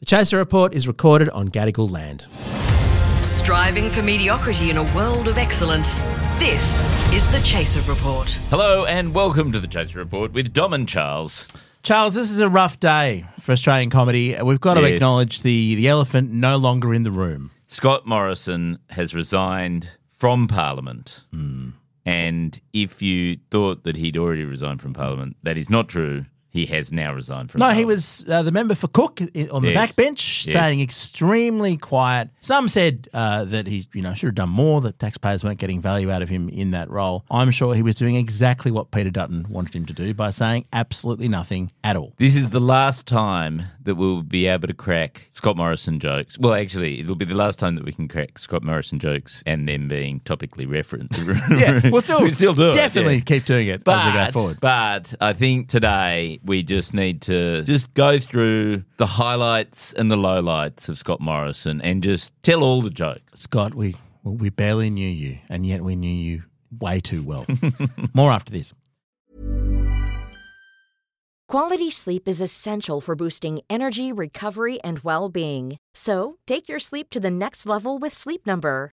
The Chaser Report is recorded on Gadigal land. Striving for mediocrity in a world of excellence. This is the Chaser Report. Hello and welcome to the Chaser Report with Dom and Charles. Charles, this is a rough day for Australian comedy. We've got to Yes. acknowledge the, the elephant no longer in the room. Scott Morrison has resigned from Parliament. Hmm. And if you thought that he'd already resigned from Parliament, that is not true. He has now resigned from No, he was uh, the member for Cook i- on the Yes. backbench, Yes. staying extremely quiet. Some said uh, that he, you know, should have done more. That taxpayers weren't getting value out of him in that role. I'm sure he was doing exactly what Peter Dutton wanted him to do by saying absolutely nothing at all. This is the last time that we'll be able to crack Scott Morrison jokes. Well, actually, it'll be the last time that we can crack Scott Morrison jokes and them being topically referenced. Yeah, we'll still, we still do it, definitely yeah. keep doing it But, as we go forward. but I think today we just need to just go through the highlights and the lowlights of Scott Morrison and just tell all the jokes. Scott, we well, we barely knew you, and yet we knew you way too well. More after this. Quality sleep is essential for boosting energy, recovery, and well being. So, take your sleep to the next level with Sleep Number.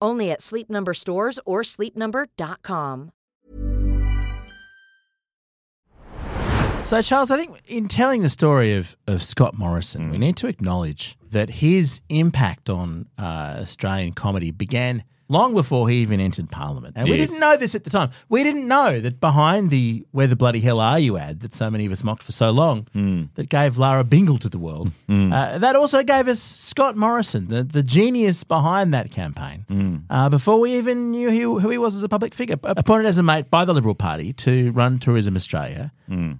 Only at Sleep Number stores or sleepnumber.com. So, Charles, I think in telling the story of, of Scott Morrison, we need to acknowledge that his impact on uh, Australian comedy began long before he even entered Parliament. And we didn't know this at the time. We didn't know that behind the Where the Bloody Hell Are You ad that so many of us mocked for so long, that gave Lara Bingle to the world, uh, that also gave us Scott Morrison, the, the genius behind that campaign, uh, before we even knew who, who he was as a public figure. Appointed as a mate by the Liberal Party to run Tourism Australia.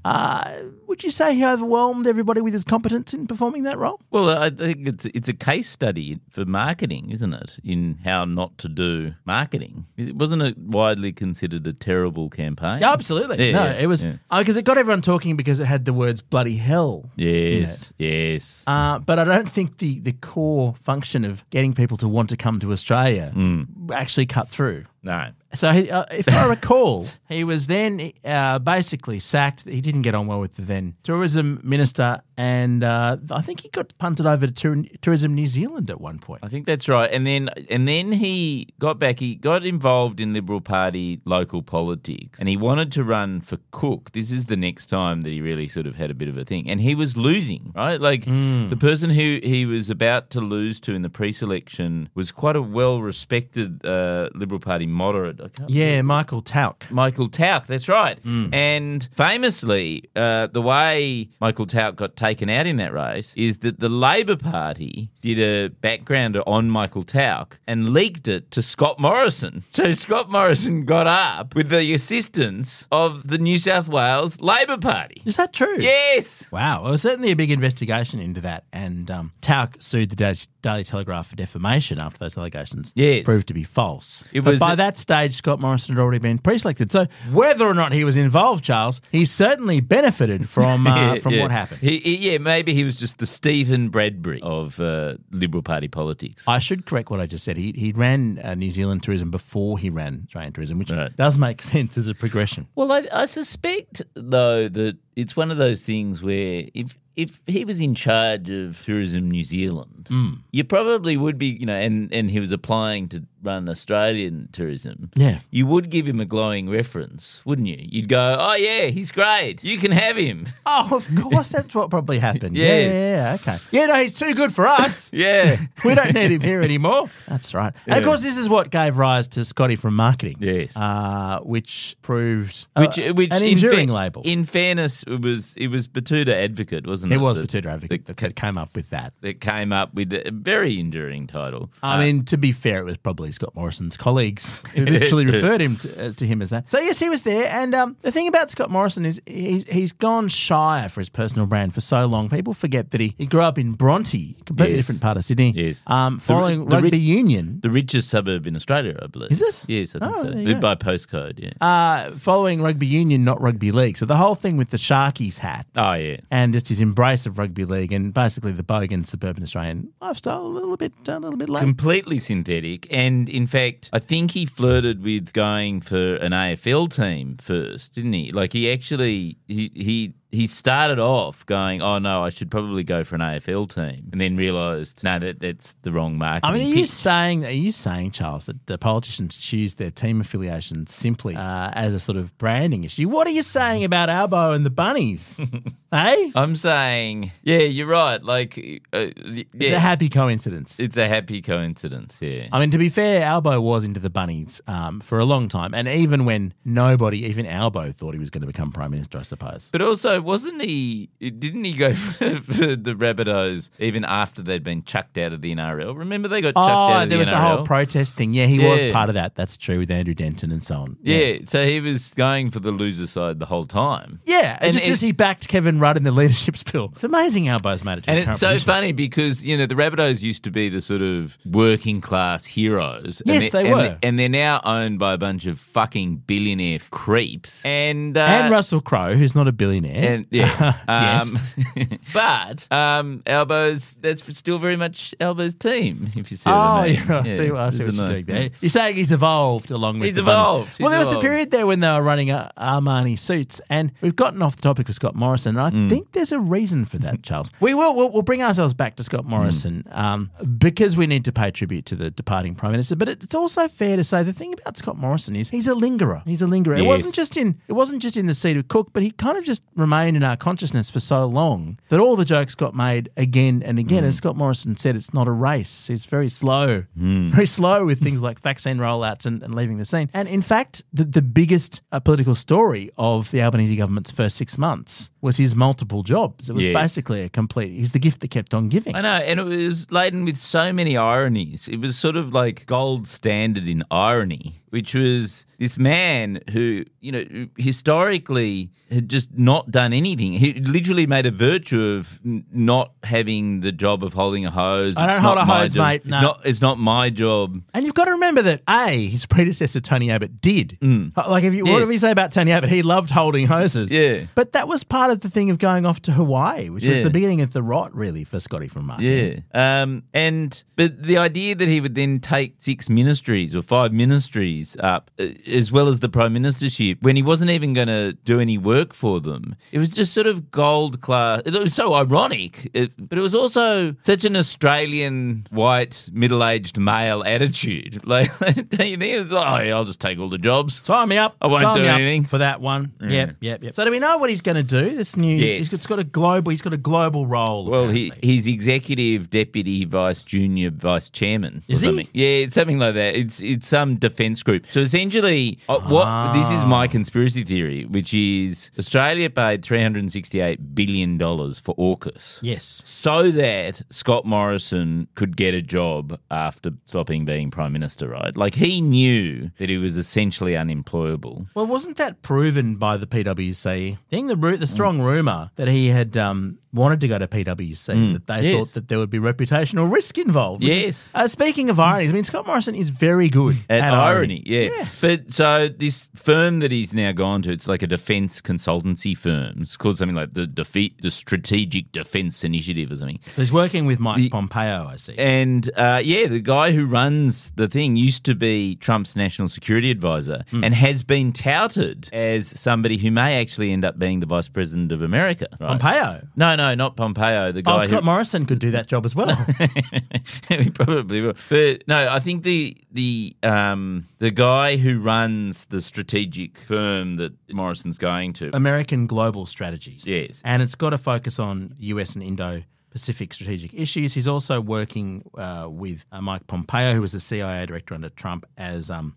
Uh, would you say he overwhelmed everybody with his competence in performing that role? Well, I think it's it's a case study for marketing, isn't it? In how not to do marketing. It wasn't it widely considered a terrible campaign? Yeah, absolutely. Yeah, no, yeah, it was yeah. because it got everyone talking because it had the words bloody hell. Yes, yes. Uh, but I don't think the, the core function of getting people to want to come to Australia Hmm. actually cut through. No. So, he, uh, if I recall, he was then uh, basically sacked. He didn't get on well with the then tourism minister, and uh, I think he got punted over to Tour- Tourism New Zealand at one point. I think that's right. And then and then he got back. He got involved in Liberal Party local politics, and he wanted to run for Cook. This is the next time that he really sort of had a bit of a thing, and he was losing. Right, like Hmm. the person who he was about to lose to in the pre-selection was quite a well-respected uh, Liberal Party moderate. Yeah, Michael Towke. Michael Towke, that's right. Hmm. And famously, uh, the way Michael Towke got taken out in that race is that the Labor Party did a background on Michael Towke and leaked it to Scott Morrison. So Scott Morrison got up with the assistance of the New South Wales Labor Party. Is that true? Yes. Wow. Well, certainly a big investigation into that. And um, Towke sued the Daily Telegraph for defamation after those allegations Yes. proved to be false. It but was- by that stage, Scott Morrison had already been pre-selected. So whether or not he was involved, Charles, he certainly benefited from uh, Yeah, from yeah. what happened. He, he- yeah, maybe he was just the Stephen Bradbury of uh, Liberal Party politics. I should correct what I just said. He he ran uh, New Zealand tourism before he ran Australian tourism, which Right. does make sense as a progression. Well, I, I suspect though that it's one of those things where if if he was in charge of Tourism New Zealand, Hmm. you probably would be, you know, and and he was applying to run Australian tourism. Yeah. you would give him a glowing reference, wouldn't you? You'd go, "Oh yeah, he's great. You can have him." Oh, of course, that's what probably happened. Yeah, Yes. yeah, yeah, okay. Yeah, no, he's too good for us. Yeah, we don't need him here anymore. That's right. And of Yeah. course, this is what gave rise to Scotty from marketing. Yes. Uh, which proved uh, which which an in enduring fa- label. In fairness, it was it was Betoota Advocate, wasn't it? it was that- Betoota Advocate that, that came up with that. that came up with a very enduring title. I mean, to be fair, it was probably Scott Morrison's colleagues who literally referred him to, uh, to him as that. So yes, he was there. And um, the thing about Scott Morrison is he's, he's gone shire for his personal brand for so long. People forget that he, he grew up in Bronte, completely Yes. different part of Sydney. Yes. Um, following the rugby ri- union. the richest suburb in Australia, I believe. Is it? Yes, I think Oh, so. there you go. By postcode, yeah. Uh, following rugby union, not rugby league. So the whole thing with the Sharkies hat oh, yeah. and just his embrace of rugby league and basically the bogan suburban Australian lifestyle a little bit a little bit late. Completely synthetic. And in fact, I think he flirted with going for an AFL team first, didn't he? Like he actually he he he started off going, "Oh no, I should probably go for an AFL team," and then realised, no, that that's the wrong market. I mean, are you saying are you saying Charles that the politicians choose their team affiliation simply uh, as a sort of branding issue? What are you saying about Albo and the Bunnies? hey, I'm saying, yeah, you're right. Like, uh, yeah, it's a happy coincidence. it's a happy coincidence. Yeah. I mean, to be fair, Albo was into the bunnies um, for a long time, and even when nobody, even Albo, thought he was going to become prime minister, I suppose. But also, wasn't he? Didn't he go for, for the Rabbitohs even after they'd been chucked out of the NRL? Remember they got chucked out Oh, of there the was NRL. the whole protest thing. Yeah, he was part of that. That's true with Andrew Denton and so on. yeah, so he was going for the loser side the whole time. Yeah, and And just he backed Kevin Rudd in the leadership spill. It's amazing made it to And it's so funny because you know the Rabbitohs used to be the sort of working class heroes. Yes, and they and were. and they're now owned by a bunch of fucking billionaire creeps. And uh, and Russell Crowe, who's not a billionaire. And yeah, um, but um, Albo's that's still very much elbows team. If you see what Oh, I mean. yeah, I see, I see what you're nice doing there. You're saying he's evolved along with He's evolved, Well, he's there was the period there when they were running uh, Armani suits, and we've gotten off the topic of Scott Morrison, and I Mm. think there's a reason for that, Charles. We will we'll, we'll bring ourselves back to Scott Morrison Mm. um, because we need to pay tribute to the departing prime minister. But it's also fair to say the thing about Scott Morrison is he's a lingerer. He's a lingerer. It wasn't just in it wasn't just in the seat of Cook, but he kind of just remained in our consciousness for so long that all the jokes got made again and again. Mm. As Scott Morrison said, it's not a race. He's very slow, very slow with things like vaccine rollouts and, and leaving the scene. And in fact, the, the biggest uh, political story of the Albanese government's first six months was his multiple jobs. It was Yes. basically a complete. He was the gift that kept on giving. I know, and it was laden with so many ironies. It was sort of like gold standard in irony, which was this man who, you know, historically had just not done anything. He literally made a virtue of n- not having the job of holding a hose. I don't It's hold not a my hose, job. mate. It's No. not. It's not my job. And you've got to remember that A, his predecessor Tony Abbott did. Like if you Yes. whatever you say about Tony Abbott, he loved holding hoses. Yeah. But that was part of the thing of going off to Hawaii, which was the beginning of the rot, really, for Scotty from Mark. Yeah. Um, and but the idea that he would then take six ministries or five ministries up, uh, as well as the prime ministership, when he wasn't even going to do any work for them, it was just sort of gold class. It was so ironic, it, but it was also such an Australian white middle aged male attitude. Like, don't you think? Like, oh, yeah, I'll just take all the jobs. Sign me up. I won't Sign do anything. for that one. Yep, yep, yep. So do we know what he's going to do? This new, Yes. he's got a global. He's got a global role. Well, he he's executive deputy vice junior vice chairman. Is he? Yeah, it's something like that. It's it's some defence group. So essentially, uh, what this is Ah. my conspiracy theory, which is Australia paid three hundred and sixty eight billion dollars for AUKUS. yes. So that Scott Morrison could get a job after stopping being Prime Minister, right? Like he knew that he was essentially unemployable. Well, wasn't that proven by the PwC thing? The the strong rumor that he had um, wanted to go to PwC, that they Mm. Yes. thought that there would be reputational risk involved. which is- Yes. uh, speaking of ironies, I mean Scott Morrison is very good At, at, irony, yeah. But so this firm that he's now gone to, it's like a defense consultancy firm. It's called something like the Defe- the Strategic Defense Initiative or something. So he's working with Mike The- Pompeo. I see. And uh, yeah, the guy who runs the thing used to be Trump's national security advisor Hmm. and has been touted as somebody who may actually end up being the vice president of America. right? Pompeo. No, no, not Pompeo. The guy Oh, who, Scott Morrison could do that job as well. he probably will. But no, I think the the um the guy who runs the strategic firm that Morrison's going to. American Global Strategies. Yes. And it's got to focus on US and Indo Pacific strategic issues. He's also working uh, with uh, Mike Pompeo, who was the CIA director under Trump, as um,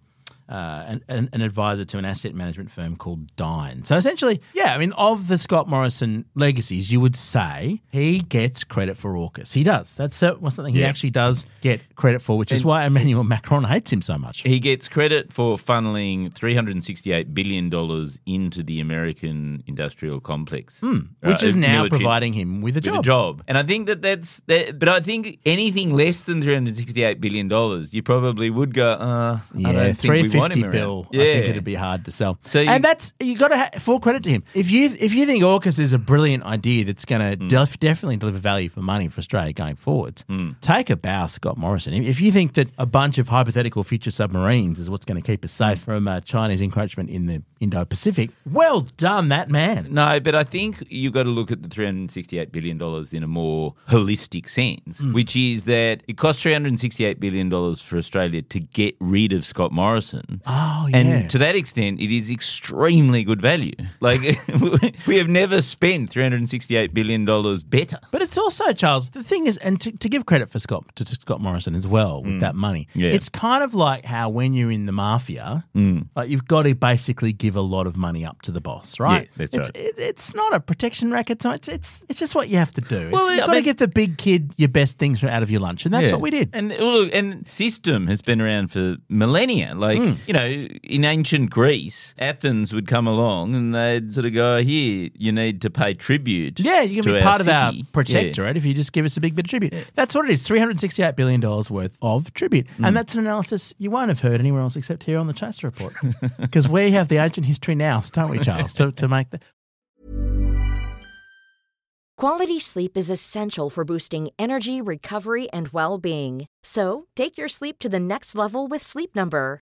uh, an, an, advisor to an asset management firm called Dine. So essentially, yeah, I mean, of the Scott Morrison legacies, you would say he gets credit for AUKUS. He does. That's uh, something he Yeah. actually does get credit for, which is why Emmanuel Macron hates him so much. He gets credit for funneling $368 billion into the American industrial complex. Hmm. Which Uh, is now providing him with a with job. a job. And I think that that's that, but I think anything less than three hundred sixty-eight billion dollars, you probably would go. Uh, I Yeah, don't think three we want fifty him bill. Yeah, I think it'd be hard to sell. So you- and that's you got to ha- full credit to him. If you if you think AUKUS is a brilliant idea that's going to def- definitely deliver value for money for Australia going forwards, Hmm. take a bow, Scott Morrison. If you think that a bunch of hypothetical future submarines is what's going to keep us safe Hmm. from uh, Chinese encroachment in the Indo-Pacific, well done, that man. No, but I think you've got to look at the $368 billion in a more holistic sense, Hmm. which is that it costs $368 billion for Australia to get rid of Scott Morrison. Oh, yeah. And to that extent, it is extremely good value. Like, we have never spent $368 billion better. But it's also, Charles, the thing is, and to, to give credit for Scott to, to Scott Morrison as well with that money, Mm. Yeah. Mm. it's kind of like how when you're in the mafia, like you've got to basically give a lot of money up to the boss, right? Yes, that's it's, right. It, it's not a protection racket. So it's, it's it's just what you have to do. Well, you've got to give the big kid your best things out of your lunch, and that's Yeah. what we did. And look, and system has been around for millennia. Like Hmm. you know, in ancient Greece, Athens would come along and they'd sort of go, "Here, you need to pay tribute." Yeah, you can to be part of our city." protectorate if you just give us a big bit of tribute. That's what it is $368 billion worth of tribute. Mm. And that's an analysis you won't have heard anywhere else except here on the Chaser Report. Because we have the ancient history now, don't we, Charles, to, to make that. Quality sleep is essential for boosting energy, recovery, and well being. So, take your sleep to the next level with Sleep Number.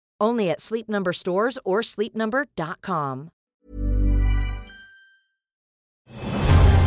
Only at Sleep Number stores or sleepnumber.com.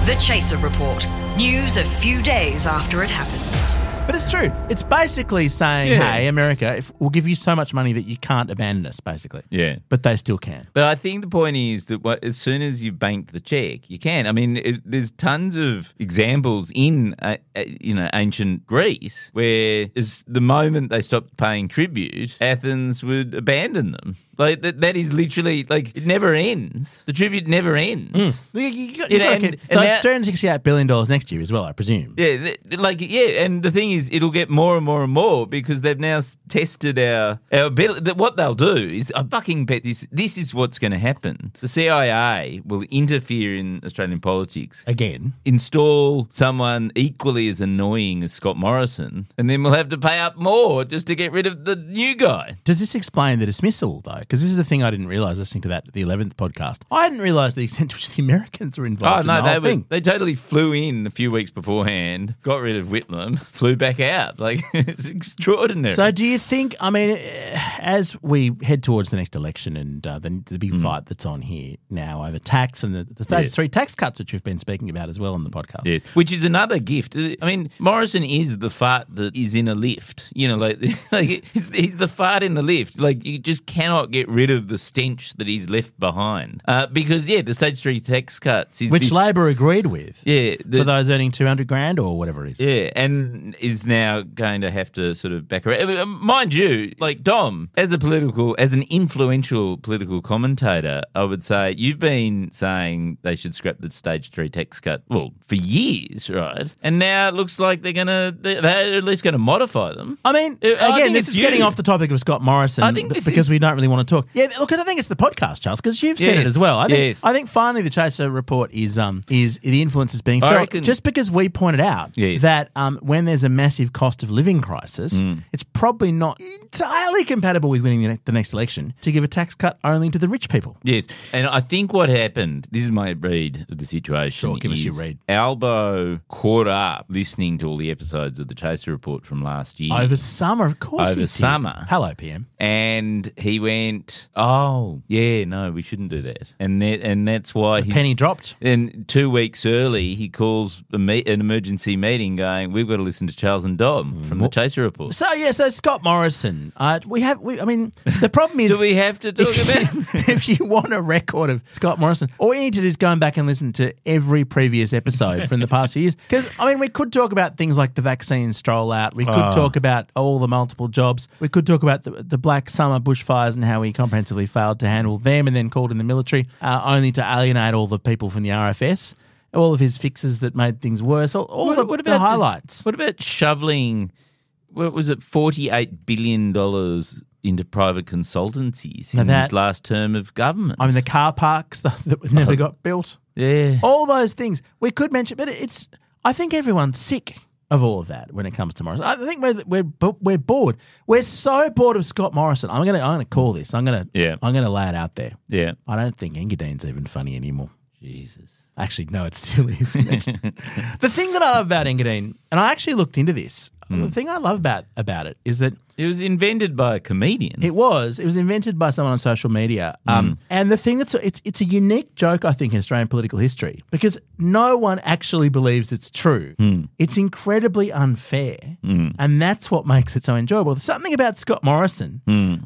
The Chaser Report. News a few days after it happens. But it's true. It's basically saying, Yeah. hey, America, if, we'll give you so much money that you can't abandon us, basically. Yeah. But they still can. But I think the point is that what, as soon as you bank the check, you can. I mean, it, there's tons of examples in uh, uh, you know ancient Greece where as the moment they stopped paying tribute, Athens would abandon them. Like that, that is literally like it never ends. The tribute never ends. Mm. You, you got, You you know, got and- keep, so and it's that- $368 billion next year as well, I presume. Yeah, th- like yeah, and the thing is, it'll get more and more and more because they've now s- tested our our ability. That what they'll do is, I fucking bet this. This is what's going to happen. The CIA will interfere in Australian politics, Again. install someone equally as annoying as Scott Morrison, and then we'll have to pay up more just to get rid of the new guy. Does this explain the dismissal, though? Because this is the thing I didn't realize listening to that the eleventh podcast. I didn't realize the extent to which the Americans were involved. Oh no, in the they whole were, thing. they totally flew in a few weeks beforehand, got rid of Whitlam, flew back out. Like it's extraordinary. So, do you think? I mean, as we head towards the next election and uh, the, the big fight that's on here now over tax and the, the stage. Yeah. three tax cuts, which you've been speaking about as well on the podcast. Yes, which is another gift. I mean, Morrison is the fart that is in a lift. You know, like like he's, he's the fart in the lift. Like you just cannot get rid of the stench that he's left behind. Uh, because yeah, the stage three tax cuts is which this- Labor agreed with. Yeah, the- for those earning two hundred grand or whatever it is. Yeah, and is now going to have to sort of back around. Uh, Mind you, like Dom, as a political, as an influential political commentator, I would say you've been saying they should scrap the stage three tax cut, well, for years, right? And now it looks like they're going to, they're at least going to modify them. I mean, Uh, I again, this is getting off the topic of Scott Morrison I think because is- we don't really want to talk. Yeah, look, I think it's the podcast, Charles, because you've said it as well. I think, yes. I think finally the Chaser report is um is the influence is being felt reckon- just because we pointed out Yes. that um when there's a massive cost of living crisis, Mm. it's probably not entirely compatible with winning the, ne- the next election to give a tax cut only to the rich people. Yes, and I think what happened. This is my read of the situation. Sure, give us your read. Albo caught up listening to all the episodes of the Chaser Report from last year Over summer, of course. Over summer. Hello, PM. and he went, "Oh, yeah, no, we shouldn't do that." And that, and that's why The penny dropped. And two weeks early, he calls a meet, an emergency meeting, going, "We've got to listen to Charles and Dom from the Chaser Report." So yeah, so Scott Morrison. Uh, we have. We, I mean, the problem is. Do we have to talk if, about? you, if you want a record of Scott Morrison, all you need to do is go back and listen to every previous episode from the past few years. Because I mean, we could talk about things like the vaccine stroll out. We could Oh. talk about all the multiple jobs. We could talk about the, the Black Summer bushfires and how he comprehensively failed to handle them, and then called in the military, uh, only to alienate all the people from the RFS. All of his fixes that made things worse. All, all the, the highlights. what about shoveling? What was it? Forty-eight billion dollars into private consultancies Now in that- his last term of government. I mean, the car park stuff that never got built. yeah, all those things we could mention, but it's. I think everyone's sick of all of that when it comes to Morrison. I think we're we're we're bored. We're so bored of Scott Morrison. I'm gonna I'm gonna call this. I'm gonna Yeah. I'm gonna lay it out there. yeah. I don't think Engadine's even funny anymore. Jesus. Actually, no, it still is. the thing that I love about Engadine, and I actually looked into this. The hmm. thing I love about about it is that It was invented by a comedian. it was. It was invented by someone on social media. Hmm. Um, And the thing that's it's it's a unique joke, I think, in Australian political history because no one actually believes it's true. Hmm. It's incredibly unfair, and that's what makes it so enjoyable. There's something about Scott Morrison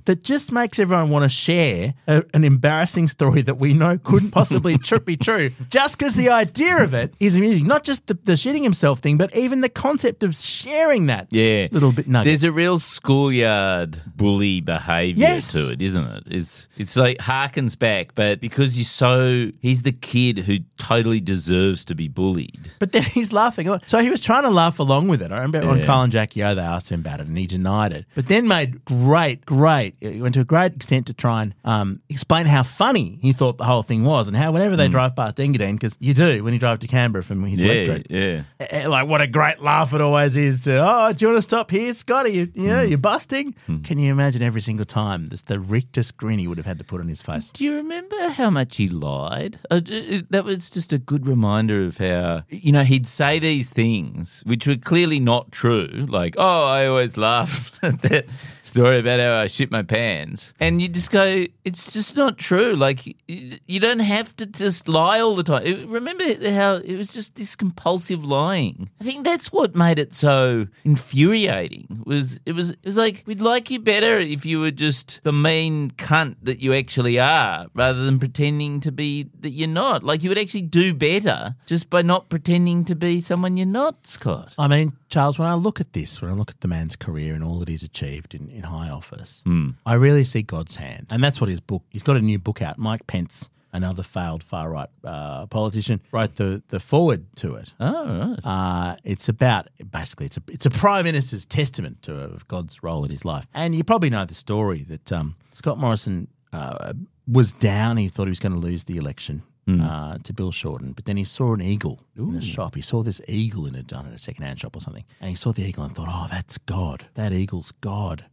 that just makes everyone want to share a, an embarrassing story that we know couldn't possibly be true, just because the idea of it is amusing. Not just the, the shitting himself thing, but even the concept of sharing that yeah, little bit nugget. There's a real schoolyard bully behaviour Yes. to it, isn't it? It's it's like harkens back, but because you're so he's the kid who totally deserves to be bullied. But then he's laughing. So he was trying to laugh along with it. I remember on Yeah. Kyle and Jackie O, they asked him about it and he denied it. But then made great, great, he went to a great extent to try and um, explain how funny he thought the whole thing was and how whenever they drive past Engadine, because you do when you drive to Canberra from his Hmm. Yeah, electorate. yeah. eh, Like what a great laugh it always is to oh do you want to stop here Scotty you, you Hmm. know you're busting can you imagine every single time this the richest grin he would have had to put on his face Do you remember how much he lied? Uh, d- that was just a good reminder of how, you know, he'd say these things which were clearly not true. Like, oh, I always laugh at that story about how I shit my pants. And you just go, it's just not true. Like, you don't have to just lie all the time. Remember how it was just this compulsive lying? I think that's what made it so infuriating. Was it was it was like we'd like you better if you were just the mean cunt that you actually are, rather than pretending to be that you're not. Like you would actually do better just by not pretending to be someone you're not, Scott. I mean, Charles, when I look at this, when I look at the man's career and all that he's achieved in, in high office, I really see God's hand. And that's what his book, he's got a new book out. Mike Pence, another failed far right uh, politician, wrote the, the foreword to it. Oh, right. Uh, it's about basically it's a it's a prime minister's testament to uh, God's role in his life, and you probably know the story that um, Scott Morrison uh, was down. He thought he was going to lose the election. Uh, to Bill Shorten, but then he saw an eagle in a shop. He saw this eagle in a done at a secondhand shop or something, and he saw the eagle and thought, "Oh, that's God. That eagle's God.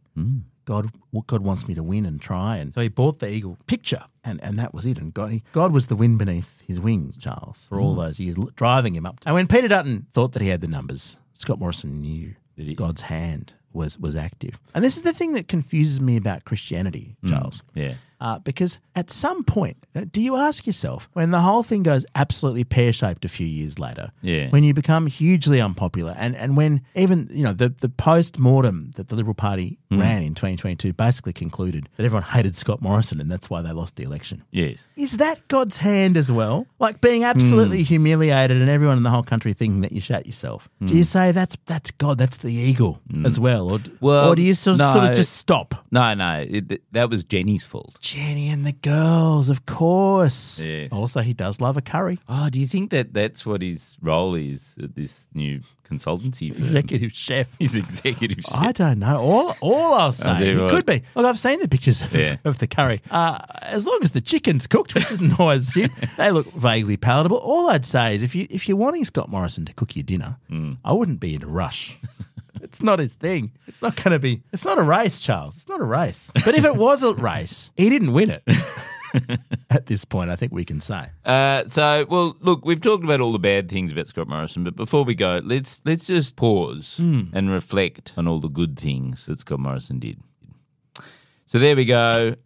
God, God wants me to win and try." And so he bought the eagle picture, and, and that was it. And God, he, God was the wind beneath his wings, Charles, for all those years, driving him up. And when Peter Dutton thought that he had the numbers, Scott Morrison knew? God's hand was was active. And this is the thing that confuses me about Christianity, Charles. yeah. Uh, because at some point, uh, do you ask yourself when the whole thing goes absolutely pear shaped a few years later? Yeah. When you become hugely unpopular, and, and when even you know the the post mortem that the Liberal Party Hmm. ran in 2022 basically concluded that everyone hated Scott Morrison, and that's why they lost the election. Yes. Is that God's hand as well? Like being absolutely Hmm. humiliated and everyone in the whole country thinking that you shat yourself. Do you say that's that's God, that's the eagle as well, or Hmm. Well, or do you sort of, sort of just stop? No, no, it, that was Jenny's fault. Jenny and the girls, of course. Yes. Also, he does love a curry. Oh, do you think that that's what his role is at this new consultancy firm? Executive chef. He's executive chef. I don't know. All all I'll say, it could be. Look, I've seen the pictures of, Yeah. of the curry. Uh, as long as the chicken's cooked, which isn't always they look vaguely palatable. All I'd say is, if you if you're wanting Scott Morrison to cook your dinner, Mm. I wouldn't be in a rush. It's not his thing. It's not going to be. It's not a race, Charles. It's not a race. But if it was a race, he didn't win it. At this point, I think we can say. Uh, so, well, look, we've talked about all the bad things about Scott Morrison, but before we go, let's let's just pause and reflect on all the good things that Scott Morrison did. So there we go.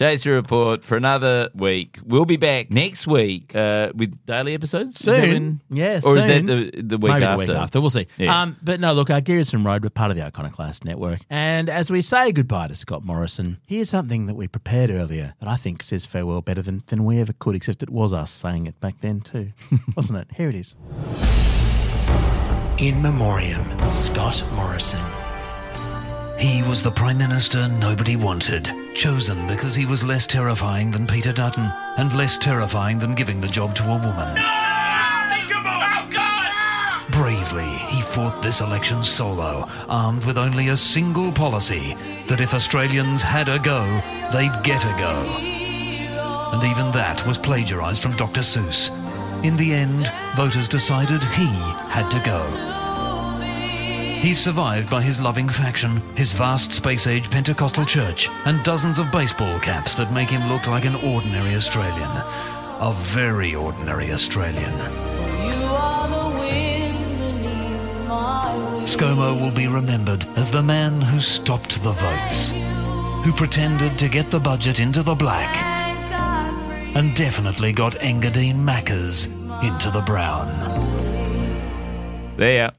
Chaser report for another week. We'll be back next week uh, with daily episodes Is that Soon. when- Yeah, or is that the the week Maybe after? the week after. We'll see. Yeah. Um, but no, look, uh, Garrison Road, we're part of the Iconoclast Network. And as we say goodbye to Scott Morrison, here's something that we prepared earlier that I think says farewell better than, than we ever could, except it was us saying it back then too. Wasn't it? Here it is. In memoriam, Scott Morrison. He was the Prime Minister nobody wanted, chosen because he was less terrifying than Peter Dutton, and less terrifying than giving the job to a woman. No! Oh, Bravely, he fought this election solo, armed with only a single policy that if Australians had a go, they'd get a go. And even that was plagiarised from Dr. Seuss. In the end, voters decided he had to go. He's survived by his loving faction, his vast space age Pentecostal church, and dozens of baseball caps that make him look like an ordinary Australian. A very ordinary Australian. ScoMo will be remembered as the man who stopped the votes, who pretended to get the budget into the black, and definitely got Engadine Mackers into the brown. There.